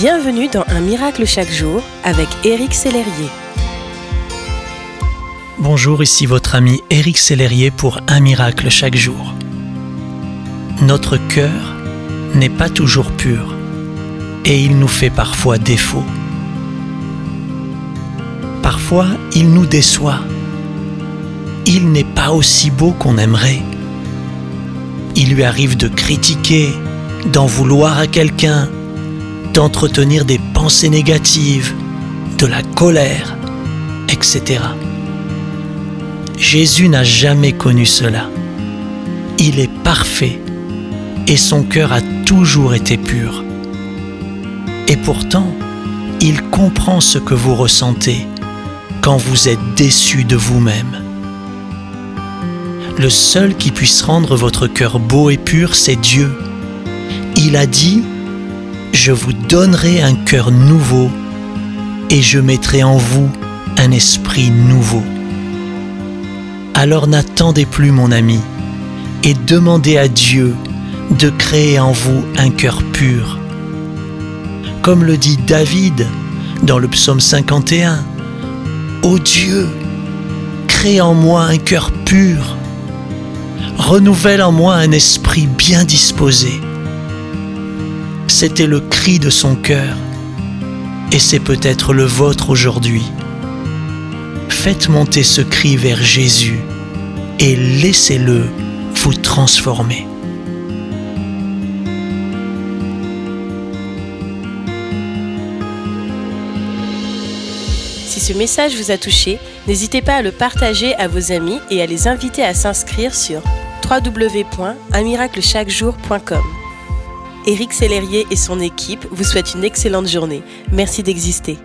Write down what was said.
Bienvenue dans Un miracle chaque jour avec Éric Sellerier. Bonjour, ici votre ami Éric Sellerier pour Un miracle chaque jour. Notre cœur n'est pas toujours pur et il nous fait parfois défaut. Parfois, il nous déçoit. Il n'est pas aussi beau qu'on aimerait. Il lui arrive de critiquer, d'en vouloir à quelqu'un, d'entretenir des pensées négatives, de la colère, etc. Jésus n'a jamais connu cela. Il est parfait et son cœur a toujours été pur. Et pourtant, il comprend ce que vous ressentez quand vous êtes déçu de vous-même. Le seul qui puisse rendre votre cœur beau et pur, c'est Dieu. Il a dit, Je vous donnerai un cœur nouveau et je mettrai en vous un esprit nouveau. Alors n'attendez plus, mon ami, et demandez à Dieu de créer en vous un cœur pur. Comme le dit David dans le psaume 51, Ô Dieu, crée en moi un cœur pur, renouvelle en moi un esprit bien disposé. C'était le cri de son cœur, et c'est peut-être le vôtre aujourd'hui. Faites monter ce cri vers Jésus et laissez-le vous transformer. Si ce message vous a touché, n'hésitez pas à le partager à vos amis et à les inviter à s'inscrire sur www.unmiraclechaquejour.com. Éric Sellerier et son équipe vous souhaitent une excellente journée. Merci d'exister.